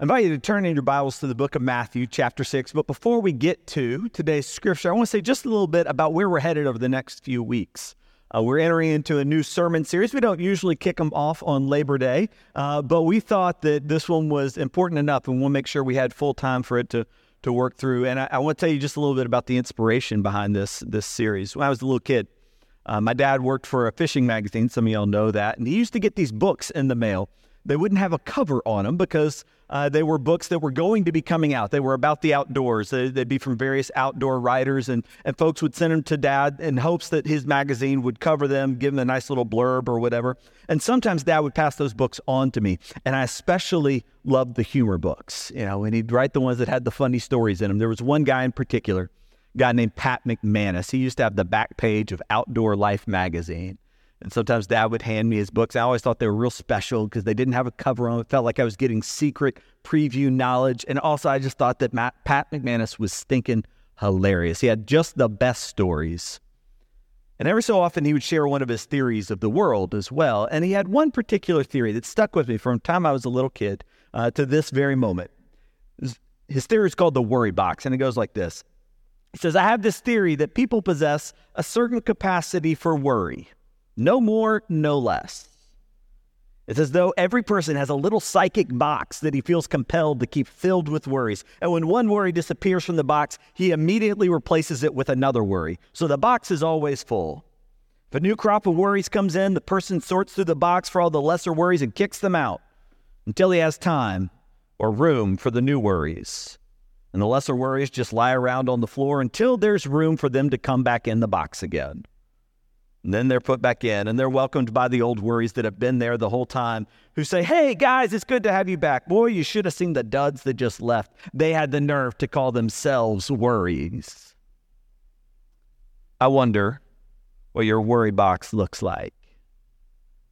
I invite you to turn in your Bibles to the book of Matthew, chapter 6. But before we get to today's scripture, I want to say just a little bit about where we're headed over the next few weeks. Uh, we're entering into a new sermon series. We don't usually kick them off on Labor Day, uh, but we thought that this one was important enough, and we'll make sure we had full time for it to to work through. And I, I want to tell you just a little bit about the inspiration behind this this series. When I was a little kid, uh, my dad worked for a fishing magazine. Some of y'all know that, and he used to get these books in the mail they wouldn't have a cover on them because uh, they were books that were going to be coming out. They were about the outdoors. They, would be from various outdoor writers, and, and folks would send them to dad in hopes that his magazine would cover them, give them a nice little blurb or whatever. And sometimes dad would pass those books on to me. And I especially loved the humor books, you know, and he'd write the ones that had the funny stories in them. There was one guy in particular, guy named Pat McManus. He used to have the back page of Outdoor Life magazine. And sometimes dad would hand me his books. I always thought they were real special because they didn't have a cover on. It felt like I was getting secret preview knowledge. And also, I just thought that Matt, Pat McManus was stinking hilarious. He had just the best stories. And every so often, he would share one of his theories of the world as well. And he had one particular theory that stuck with me from the time I was a little kid uh, to this very moment. His theory is called the worry box, and it goes like this He says, I have this theory that people possess a certain capacity for worry. No more, no less. It's as though every person has a little psychic box that he feels compelled to keep filled with worries. And when one worry disappears from the box, he immediately replaces it with another worry. So the box is always full. If a new crop of worries comes in, the person sorts through the box for all the lesser worries and kicks them out until he has time or room for the new worries. And the lesser worries just lie around on the floor until there's room for them to come back in the box again. Then they're put back in and they're welcomed by the old worries that have been there the whole time who say, Hey guys, it's good to have you back. Boy, you should have seen the duds that just left. They had the nerve to call themselves worries. I wonder what your worry box looks like.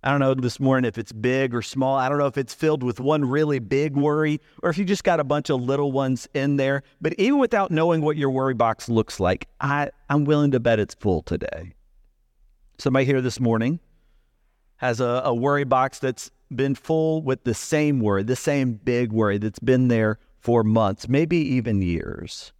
I don't know this morning if it's big or small. I don't know if it's filled with one really big worry or if you just got a bunch of little ones in there. But even without knowing what your worry box looks like, I, I'm willing to bet it's full today. Somebody here this morning has a, a worry box that's been full with the same worry, the same big worry that's been there for months, maybe even years.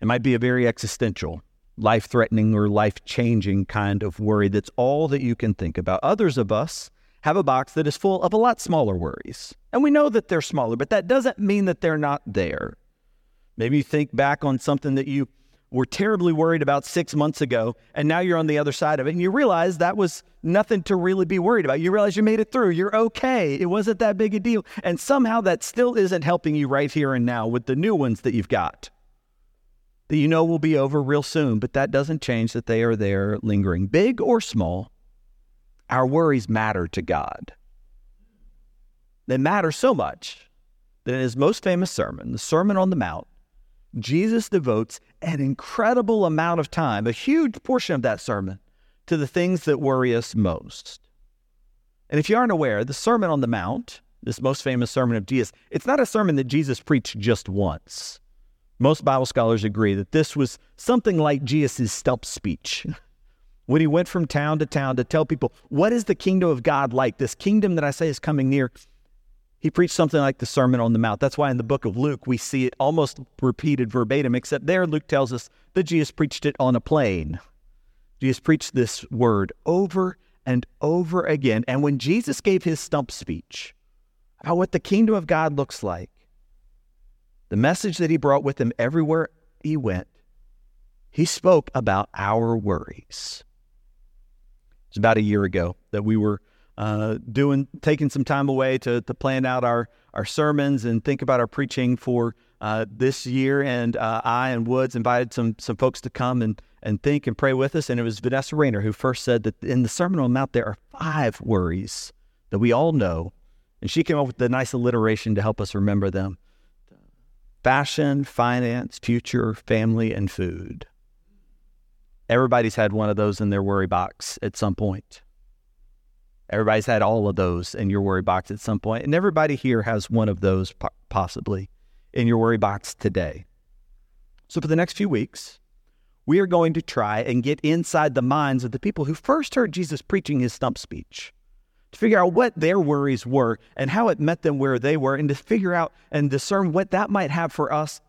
It might be a very existential, life threatening, or life changing kind of worry that's all that you can think about. Others of us have a box that is full of a lot smaller worries. And we know that they're smaller, but that doesn't mean that they're not there. Maybe you think back on something that you were terribly worried about six months ago, and now you're on the other side of it, and you realize that was nothing to really be worried about. You realize you made it through. You're okay. It wasn't that big a deal. And somehow that still isn't helping you right here and now with the new ones that you've got that you know will be over real soon, but that doesn't change that they are there lingering, big or small. Our worries matter to God. They matter so much that in his most famous sermon, the Sermon on the Mount, Jesus devotes an incredible amount of time, a huge portion of that sermon, to the things that worry us most. And if you aren't aware, the Sermon on the Mount, this most famous sermon of Jesus, it's not a sermon that Jesus preached just once. Most Bible scholars agree that this was something like Jesus' stump speech. when he went from town to town to tell people, what is the kingdom of God like? This kingdom that I say is coming near. He preached something like the Sermon on the Mount. That's why in the book of Luke, we see it almost repeated verbatim, except there Luke tells us that Jesus preached it on a plain. Jesus preached this word over and over again. And when Jesus gave his stump speech about what the kingdom of God looks like, the message that he brought with him everywhere he went, he spoke about our worries. It's about a year ago that we were uh, doing taking some time away to to plan out our our sermons and think about our preaching for uh, this year. And uh, I and Woods invited some some folks to come and and think and pray with us. And it was Vanessa Rayner who first said that in the Sermon on the Mount there are five worries that we all know, and she came up with the nice alliteration to help us remember them: fashion, finance, future, family, and food. Everybody's had one of those in their worry box at some point. Everybody's had all of those in your worry box at some point, and everybody here has one of those possibly in your worry box today. So, for the next few weeks, we are going to try and get inside the minds of the people who first heard Jesus preaching his stump speech. to figure out what their worries were and how it met them where they were, and to figure out and discern what that might have for us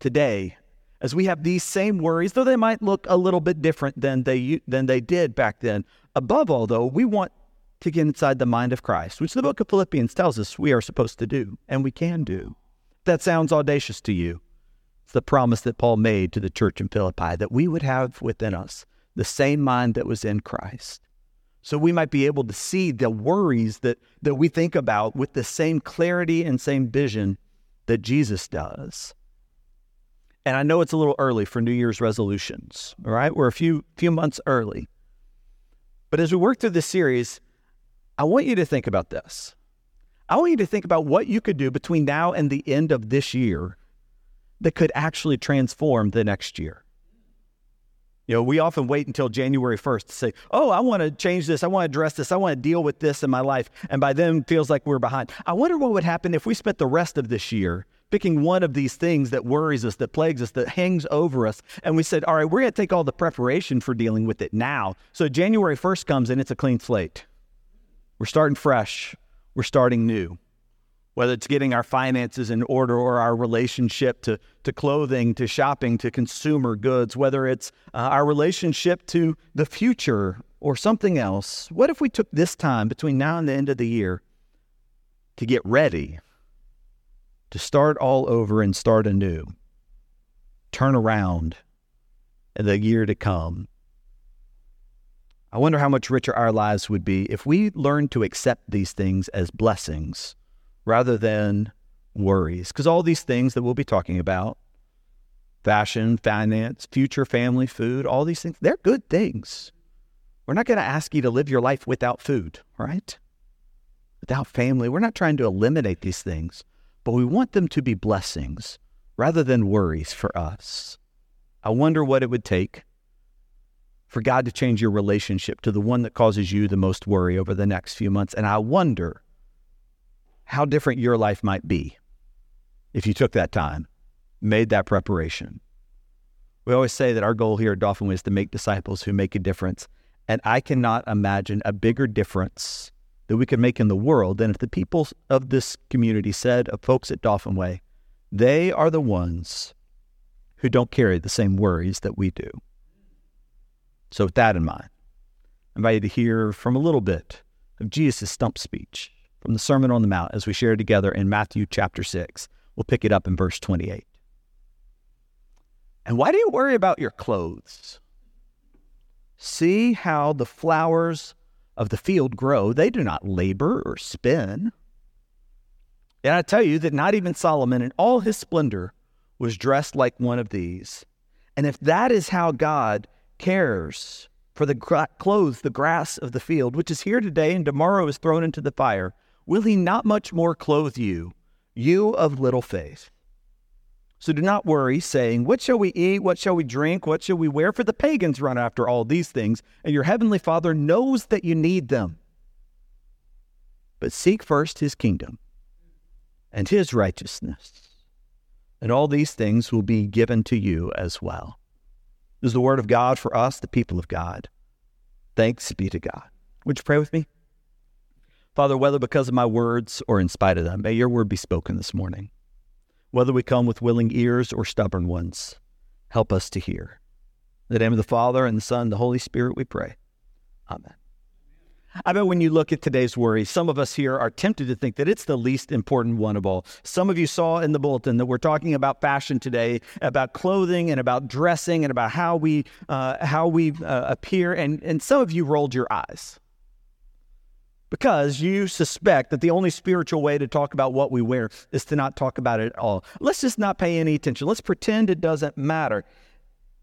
today as we have these same worries, though they might look a little bit different than they than they did back then. Above all, though, we want to get inside the mind of Christ, which the book of Philippians tells us we are supposed to do and we can do. That sounds audacious to you. It's the promise that Paul made to the church in Philippi that we would have within us the same mind that was in Christ. So we might be able to see the worries that, that we think about with the same clarity and same vision that Jesus does. And I know it's a little early for New Year's resolutions, all right? We're a few few months early. But as we work through this series, I want you to think about this. I want you to think about what you could do between now and the end of this year that could actually transform the next year. You know, we often wait until January 1st to say, oh, I want to change this. I want to address this. I want to deal with this in my life. And by then, feels like we're behind. I wonder what would happen if we spent the rest of this year picking one of these things that worries us, that plagues us, that hangs over us. And we said, all right, we're going to take all the preparation for dealing with it now. So January 1st comes and it's a clean slate. We're starting fresh, we're starting new whether it's getting our finances in order or our relationship to, to clothing, to shopping, to consumer goods, whether it's uh, our relationship to the future or something else. What if we took this time between now and the end of the year to get ready, to start all over and start anew, turn around in the year to come? I wonder how much richer our lives would be if we learned to accept these things as blessings rather than worries. Because all these things that we'll be talking about fashion, finance, future family, food, all these things they're good things. We're not going to ask you to live your life without food, right? Without family. We're not trying to eliminate these things, but we want them to be blessings rather than worries for us. I wonder what it would take for God to change your relationship to the one that causes you the most worry over the next few months. And I wonder how different your life might be if you took that time, made that preparation. We always say that our goal here at Dauphin is to make disciples who make a difference. And I cannot imagine a bigger difference that we could make in the world than if the people of this community said of folks at Dauphin Way, they are the ones who don't carry the same worries that we do. So, with that in mind, I invite you to hear from a little bit of Jesus' stump speech from the Sermon on the Mount as we share together in Matthew chapter 6. We'll pick it up in verse 28. And why do you worry about your clothes? See how the flowers of the field grow. They do not labor or spin. And I tell you that not even Solomon in all his splendor was dressed like one of these. And if that is how God cares for the clothes, the grass of the field, which is here today and tomorrow is thrown into the fire, will he not much more clothe you, you of little faith? So do not worry, saying, What shall we eat? What shall we drink? What shall we wear? For the pagans run after all these things, and your heavenly Father knows that you need them. But seek first his kingdom and his righteousness, and all these things will be given to you as well. Is the word of God for us, the people of God. Thanks be to God. Would you pray with me? Father, whether because of my words or in spite of them, may your word be spoken this morning. Whether we come with willing ears or stubborn ones, help us to hear. In the name of the Father, and the Son, and the Holy Spirit, we pray. Amen. I bet when you look at today's worry, some of us here are tempted to think that it's the least important one of all. Some of you saw in the bulletin that we're talking about fashion today, about clothing and about dressing and about how we uh, how we uh, appear, and and some of you rolled your eyes because you suspect that the only spiritual way to talk about what we wear is to not talk about it at all. Let's just not pay any attention. Let's pretend it doesn't matter.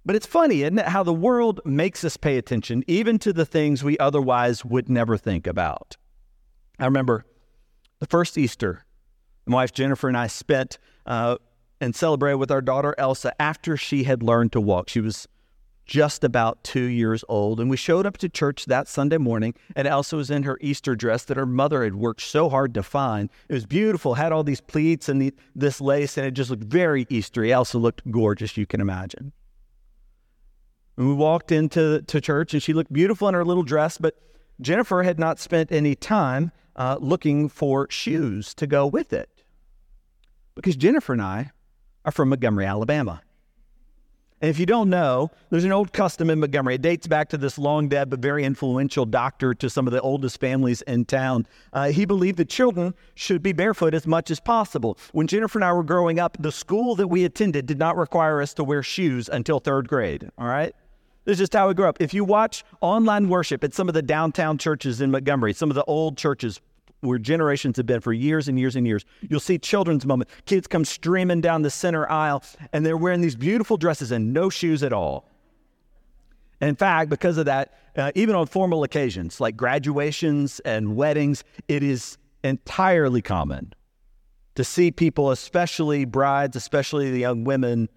But it's funny, isn't it, how the world makes us pay attention even to the things we otherwise would never think about. I remember the first Easter, my wife Jennifer and I spent uh, and celebrated with our daughter Elsa after she had learned to walk. She was just about two years old. And we showed up to church that Sunday morning, and Elsa was in her Easter dress that her mother had worked so hard to find. It was beautiful, had all these pleats and the, this lace, and it just looked very Eastery. Elsa looked gorgeous, you can imagine. And we walked into to church, and she looked beautiful in her little dress, but Jennifer had not spent any time uh, looking for shoes to go with it because Jennifer and I are from Montgomery, Alabama. And if you don't know, there's an old custom in Montgomery. It dates back to this long dead but very influential doctor to some of the oldest families in town. Uh, he believed that children should be barefoot as much as possible. When Jennifer and I were growing up, the school that we attended did not require us to wear shoes until third grade. All right? This is just how we grew up. If you watch online worship at some of the downtown churches in Montgomery, some of the old churches, where generations have been for years and years and years. You'll see children's moment. Kids come streaming down the center aisle and they're wearing these beautiful dresses and no shoes at all. In fact, because of that, uh, even on formal occasions like graduations and weddings, it is entirely common to see people, especially brides, especially the young women,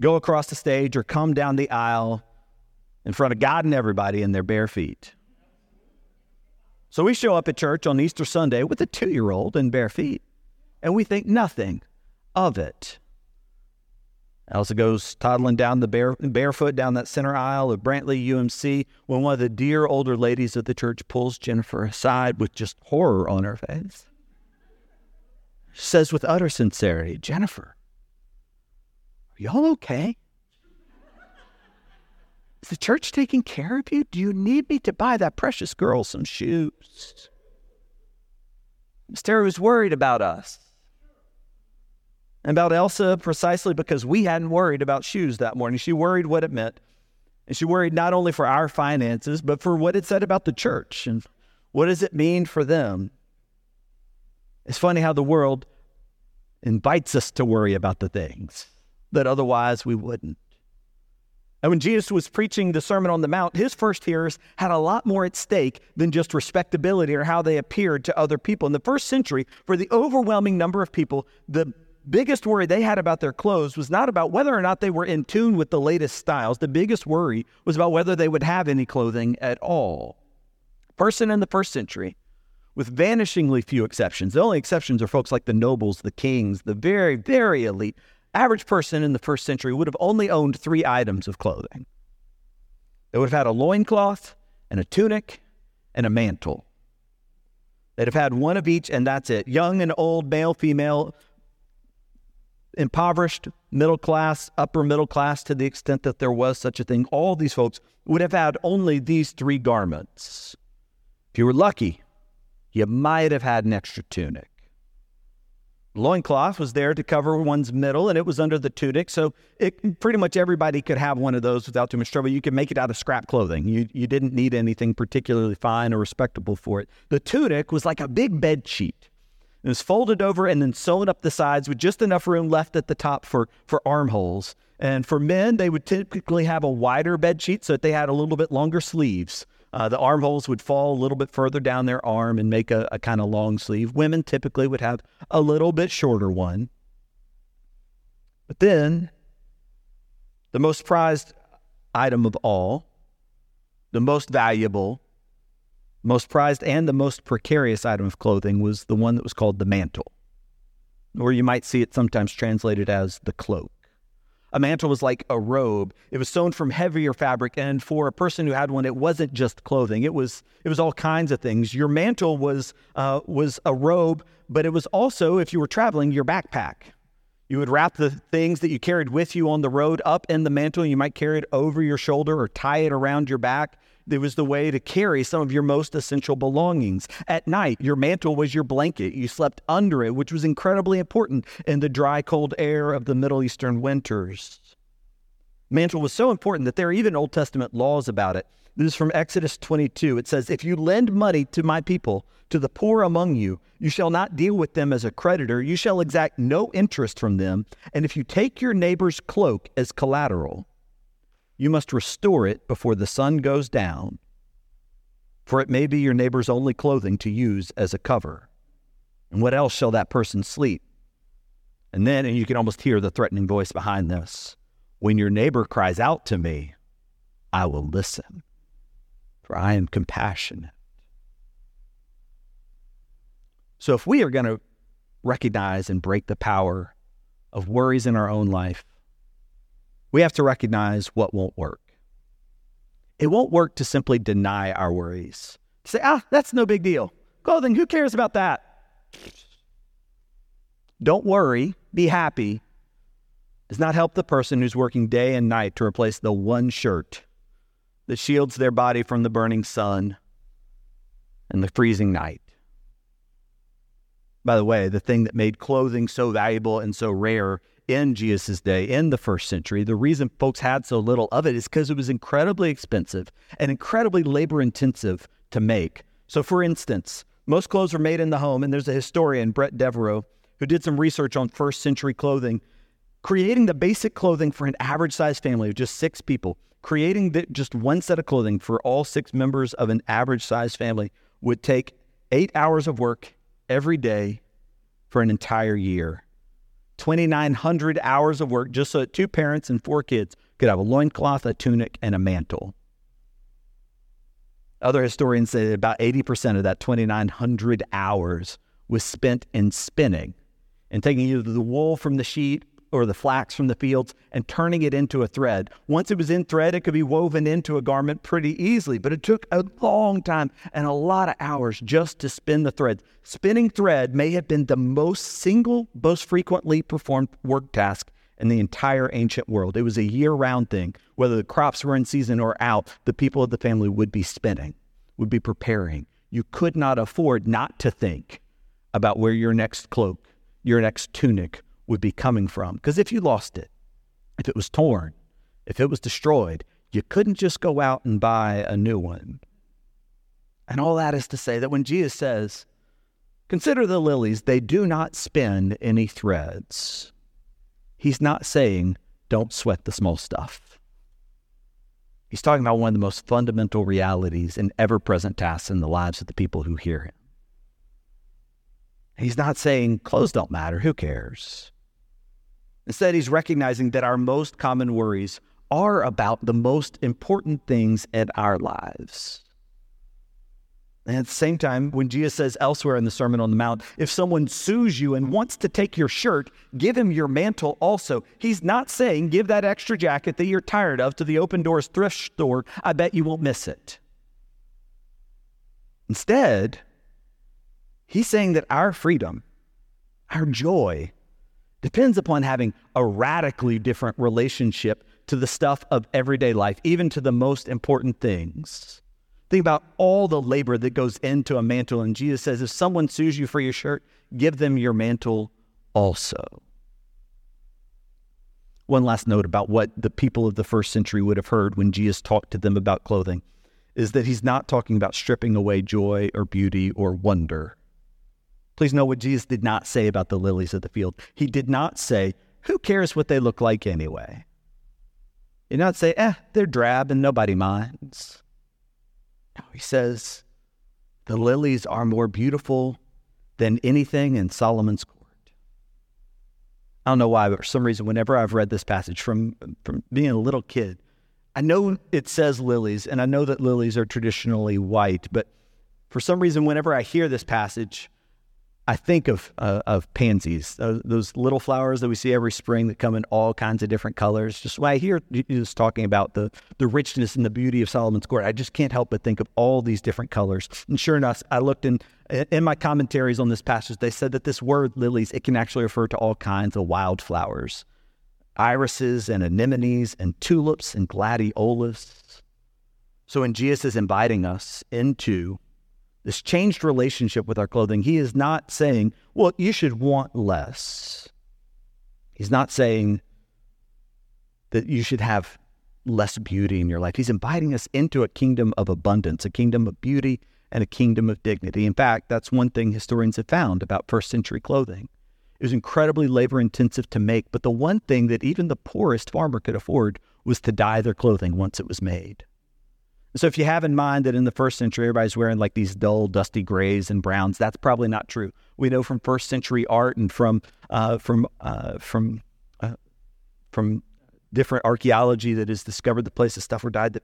go across the stage or come down the aisle in front of God and everybody in their bare feet. So we show up at church on Easter Sunday with a two year old in bare feet, and we think nothing of it. Elsa goes toddling down the bare, barefoot down that center aisle of Brantley UMC when one of the dear older ladies of the church pulls Jennifer aside with just horror on her face. She says with utter sincerity, Jennifer, are y'all okay? Is the church taking care of you? Do you need me to buy that precious girl some shoes? Miss Terry was worried about us and about Elsa precisely because we hadn't worried about shoes that morning. She worried what it meant. And she worried not only for our finances, but for what it said about the church and what does it mean for them. It's funny how the world invites us to worry about the things that otherwise we wouldn't. And when Jesus was preaching the Sermon on the Mount, his first hearers had a lot more at stake than just respectability or how they appeared to other people. In the first century, for the overwhelming number of people, the biggest worry they had about their clothes was not about whether or not they were in tune with the latest styles. The biggest worry was about whether they would have any clothing at all. Person in the first century, with vanishingly few exceptions, the only exceptions are folks like the nobles, the kings, the very, very elite average person in the first century would have only owned three items of clothing. They would have had a loincloth and a tunic and a mantle. They'd have had one of each, and that's it. Young and old, male, female, impoverished, middle class, upper middle class, to the extent that there was such a thing, all these folks would have had only these three garments. If you were lucky, you might have had an extra tunic loincloth was there to cover one's middle and it was under the tunic so it pretty much everybody could have one of those without too much trouble. You could make it out of scrap clothing. You, you didn't need anything particularly fine or respectable for it. The tunic was like a big bed sheet. It was folded over and then sewn up the sides with just enough room left at the top for, for armholes. And for men they would typically have a wider bed sheet so that they had a little bit longer sleeves uh, the armholes would fall a little bit further down their arm and make a, a kind of long sleeve. Women typically would have a little bit shorter one. But then, the most prized item of all, the most valuable, most prized, and the most precarious item of clothing was the one that was called the mantle, or you might see it sometimes translated as the cloak. A mantle was like a robe. It was sewn from heavier fabric, and for a person who had one, it wasn't just clothing. It was it was all kinds of things. Your mantle was uh, was a robe, but it was also, if you were traveling, your backpack. You would wrap the things that you carried with you on the road up in the mantle. You might carry it over your shoulder or tie it around your back. It was the way to carry some of your most essential belongings. At night, your mantle was your blanket. You slept under it, which was incredibly important in the dry, cold air of the Middle Eastern winters. Mantle was so important that there are even Old Testament laws about it. This is from Exodus 22. It says, If you lend money to my people, to the poor among you, you shall not deal with them as a creditor. You shall exact no interest from them. And if you take your neighbor's cloak as collateral, you must restore it before the sun goes down, for it may be your neighbor's only clothing to use as a cover. And what else shall that person sleep? And then, and you can almost hear the threatening voice behind this when your neighbor cries out to me, I will listen, for I am compassionate. So, if we are going to recognize and break the power of worries in our own life, we have to recognize what won't work. It won't work to simply deny our worries. Say, ah, that's no big deal. Clothing, who cares about that? Don't worry, be happy does not help the person who's working day and night to replace the one shirt that shields their body from the burning sun and the freezing night. By the way, the thing that made clothing so valuable and so rare in Jesus' day, in the first century, the reason folks had so little of it is because it was incredibly expensive and incredibly labor intensive to make. So, for instance, most clothes were made in the home, and there's a historian, Bret Devereaux, who did some research on first century clothing, creating the basic clothing for an average sized family of just six people, creating the, just one set of clothing for all six members of an average sized family would take eight hours of work every day for an entire year. 2,900 hours of work just so that two parents and four kids could have a loincloth, a tunic, and a mantle. Other historians say that about 80% of that 2,900 hours was spent in spinning and taking either the wool from the sheet or the flax from the fields and turning it into a thread. Once it was in thread, it could be woven into a garment pretty easily, but it took a long time and a lot of hours just to spin the thread. Spinning thread may have been the most single, most frequently performed work task in the entire ancient world. It was a year round thing. Whether the crops were in season or out, the people of the family would be spinning, would be preparing. You could not afford not to think about where your next cloak, your next tunic, would be coming from. Because if you lost it, if it was torn, if it was destroyed, you couldn't just go out and buy a new one. And all that is to say that when Jesus says, Consider the lilies, they do not spin any threads, he's not saying, Don't sweat the small stuff. He's talking about one of the most fundamental realities and ever present tasks in the lives of the people who hear him. He's not saying clothes don't matter, who cares? Instead, he's recognizing that our most common worries are about the most important things in our lives. And at the same time, when Jesus says elsewhere in the Sermon on the Mount, if someone sues you and wants to take your shirt, give him your mantle also. He's not saying give that extra jacket that you're tired of to the open doors thrift store. I bet you won't miss it. Instead, he's saying that our freedom, our joy, depends upon having a radically different relationship to the stuff of everyday life, even to the most important things. Think about all the labor that goes into a mantle. And Jesus says, if someone sues you for your shirt, give them your mantle also. One last note about what the people of the first century would have heard when Jesus talked to them about clothing is that he's not talking about stripping away joy or beauty or wonder. Please know what Jesus did not say about the lilies of the field. He did not say, Who cares what they look like anyway? He did not say, Eh, they're drab and nobody minds. No, he says, The lilies are more beautiful than anything in Solomon's court. I don't know why, but for some reason, whenever I've read this passage from, from being a little kid, I know it says lilies, and I know that lilies are traditionally white, but for some reason, whenever I hear this passage, I think of uh, of pansies, those, those, little flowers that we see every spring that come in all kinds of different colors. Just when I hear you just talking about the the richness and the beauty of Solomon's court, I just can't help but think of all these different colors. And sure enough, I looked in in my commentaries on this passage. They said that this word lilies it can actually refer to all kinds of wildflowers, irises and anemones and tulips and gladiolas. So when Jesus is inviting us into this changed relationship with our clothing, he is not saying, well, you should want less. He's not saying that you should have less beauty in your life. He's inviting us into a kingdom of abundance, a kingdom of beauty, and a kingdom of dignity. In fact, that's one thing historians have found about first century clothing. It was incredibly labor intensive to make, but the one thing that even the poorest farmer could afford was to dye their clothing once it was made. So if you have in mind that in the first century everybody's wearing like these dull, dusty grays and browns, that's probably not true. We know from first century art and from uh, from uh, from uh, from different archaeology that has discovered the places stuff were dyed that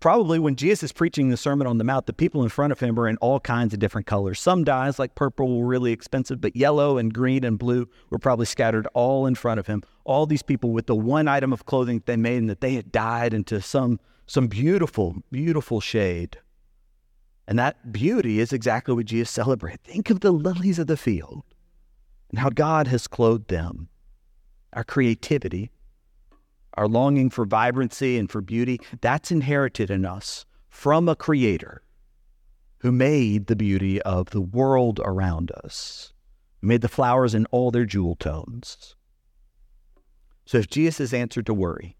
probably when Jesus is preaching the Sermon on the Mount, the people in front of him are in all kinds of different colors. Some dyes, like purple, were really expensive, but yellow and green and blue were probably scattered all in front of him. All these people with the one item of clothing that they made and that they had dyed into some, some beautiful, beautiful shade. And that beauty is exactly what Jesus celebrated. Think of the lilies of the field and how God has clothed them. Our creativity, our longing for vibrancy and for beauty, that's inherited in us from a creator who made the beauty of the world around us, who made the flowers in all their jewel tones. So if Jesus' answer to worry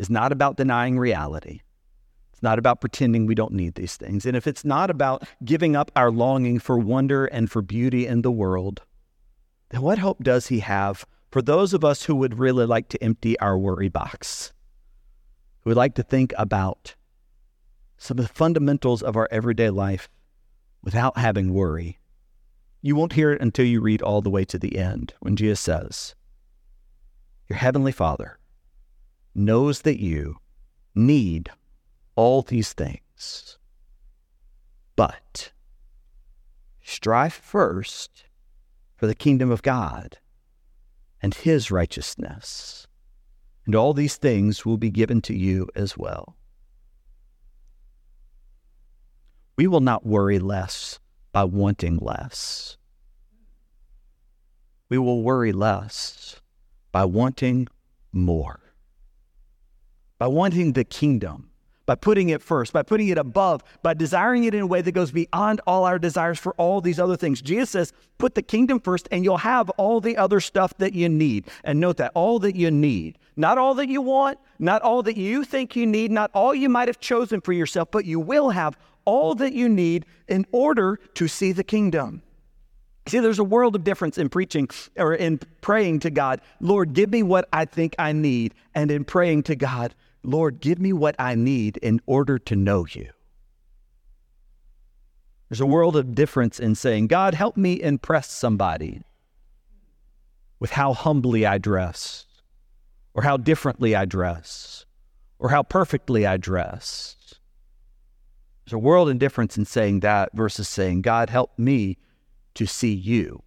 is not about denying reality, it's not about pretending we don't need these things, and if it's not about giving up our longing for wonder and for beauty in the world, then what hope does he have for those of us who would really like to empty our worry box, who would like to think about some of the fundamentals of our everyday life without having worry. You won't hear it until you read all the way to the end when Jesus says, Your heavenly Father knows that you need all these things, but strive first for the kingdom of God and his righteousness. And all these things will be given to you as well. We will not worry less by wanting less. We will worry less by wanting more, by wanting the kingdom by putting it first, by putting it above, by desiring it in a way that goes beyond all our desires for all these other things. Jesus says, put the kingdom first, and you'll have all the other stuff that you need. And note that all that you need, not all that you want, not all that you think you need, not all you might have chosen for yourself, but you will have all that you need in order to see the kingdom. See, there's a world of difference in preaching or in praying to God, Lord, give me what I think I need, and in praying to God, Lord, give me what I need in order to know you. There's a world of difference in saying, God, help me impress somebody with how humbly I dress, or how differently I dress, or how perfectly I dress. There's a world of difference in saying that versus saying, God, help me to see you.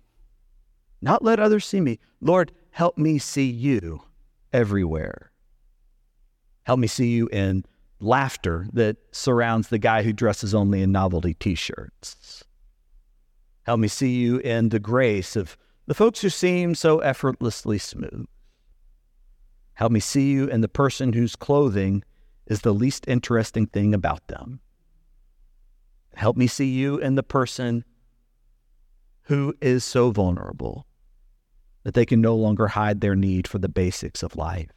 Not let others see me. Lord, help me see you everywhere. Help me see you in laughter that surrounds the guy who dresses only in novelty t shirts. Help me see you in the grace of the folks who seem so effortlessly smooth. Help me see you in the person whose clothing is the least interesting thing about them. Help me see you in the person who is so vulnerable that they can no longer hide their need for the basics of life.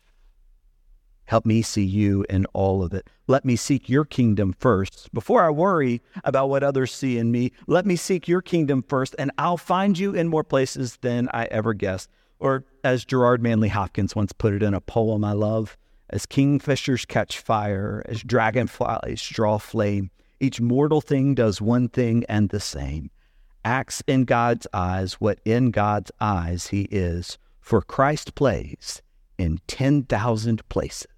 Help me see you in all of it. Let me seek your kingdom first. Before I worry about what others see in me, let me seek your kingdom first, and I'll find you in more places than I ever guessed. Or, as Gerard Manley Hopkins once put it in a poem I love, as kingfishers catch fire, as dragonflies draw flame, each mortal thing does one thing and the same acts in God's eyes what in God's eyes he is, for Christ plays in 10,000 places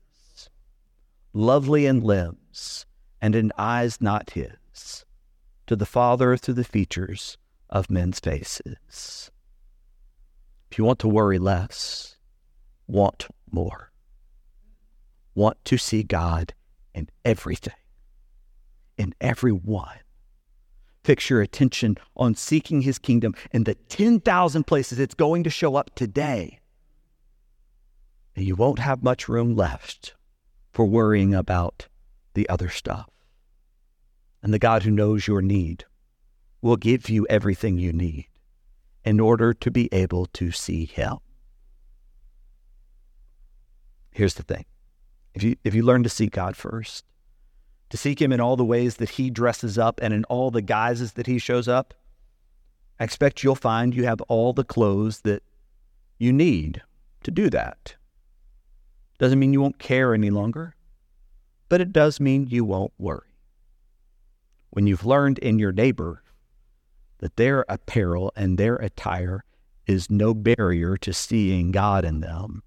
lovely in limbs and in eyes not his, to the Father through the features of men's faces. If you want to worry less, want more. Want to see God in everything, in everyone. Fix your attention on seeking his kingdom in the 10,000 places it's going to show up today. And you won't have much room left for worrying about the other stuff. And the God who knows your need will give you everything you need in order to be able to see Him. Here's the thing if you, if you learn to seek God first, to seek Him in all the ways that He dresses up and in all the guises that He shows up, I expect you'll find you have all the clothes that you need to do that. Doesn't mean you won't care any longer, but it does mean you won't worry. When you've learned in your neighbor that their apparel and their attire is no barrier to seeing God in them,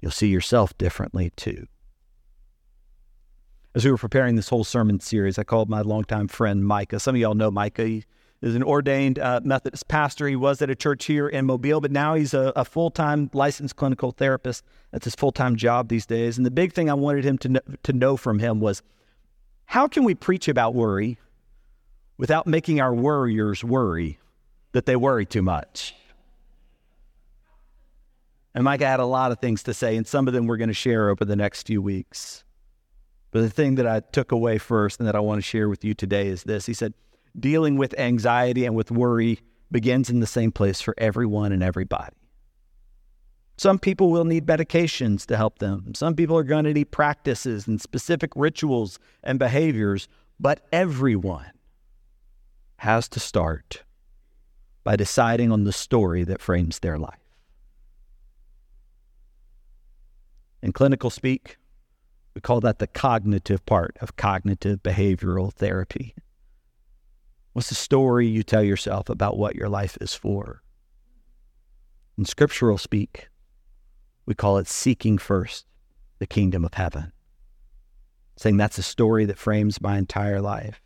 you'll see yourself differently too. As we were preparing this whole sermon series, I called my longtime friend Micah. Some of y'all know Micah. Is an ordained uh, Methodist pastor. He was at a church here in Mobile, but now he's a, a full time licensed clinical therapist. That's his full time job these days. And the big thing I wanted him to know, to know from him was how can we preach about worry without making our worriers worry that they worry too much? And Micah had a lot of things to say, and some of them we're going to share over the next few weeks. But the thing that I took away first and that I want to share with you today is this. He said, dealing with anxiety and with worry begins in the same place for everyone and everybody. Some people will need medications to help them. Some people are going to need practices and specific rituals and behaviors, but everyone has to start by deciding on the story that frames their life. In clinical speak, we call that the cognitive part of cognitive behavioral therapy. What's the story you tell yourself about what your life is for? In scriptural speak, we call it seeking first the kingdom of heaven. Saying that's a story that frames my entire life.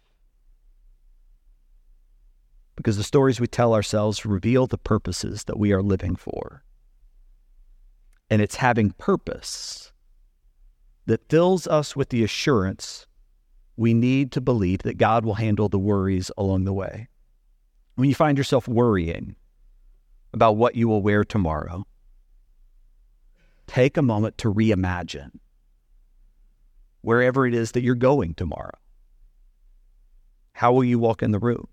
Because the stories we tell ourselves reveal the purposes that we are living for. And it's having purpose that fills us with the assurance we need to believe that God will handle the worries along the way. When you find yourself worrying about what you will wear tomorrow, take a moment to reimagine wherever it is that you're going tomorrow. How will you walk in the room?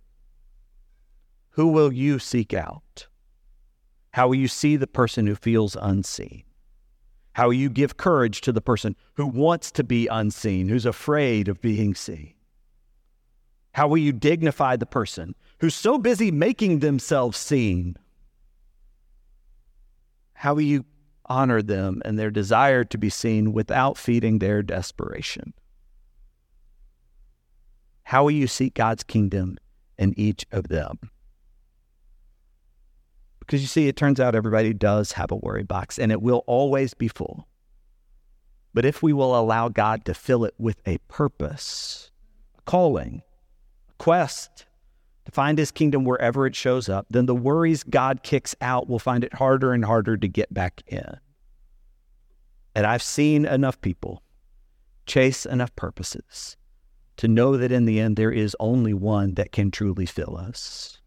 Who will you seek out? How will you see the person who feels unseen? How will you give courage to the person who wants to be unseen, who's afraid of being seen. How will you dignify the person who's so busy making themselves seen? How will you honor them and their desire to be seen without feeding their desperation? How will you seek God's kingdom in each of them? Because you see, it turns out everybody does have a worry box and it will always be full. But if we will allow God to fill it with a purpose, a calling, a quest to find his kingdom wherever it shows up, then the worries God kicks out will find it harder and harder to get back in. And I've seen enough people chase enough purposes to know that in the end there is only one that can truly fill us.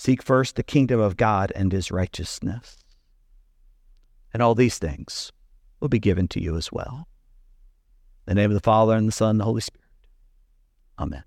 Seek first the kingdom of God and his righteousness. And all these things will be given to you as well. In the name of the Father, and the Son, and the Holy Spirit. Amen.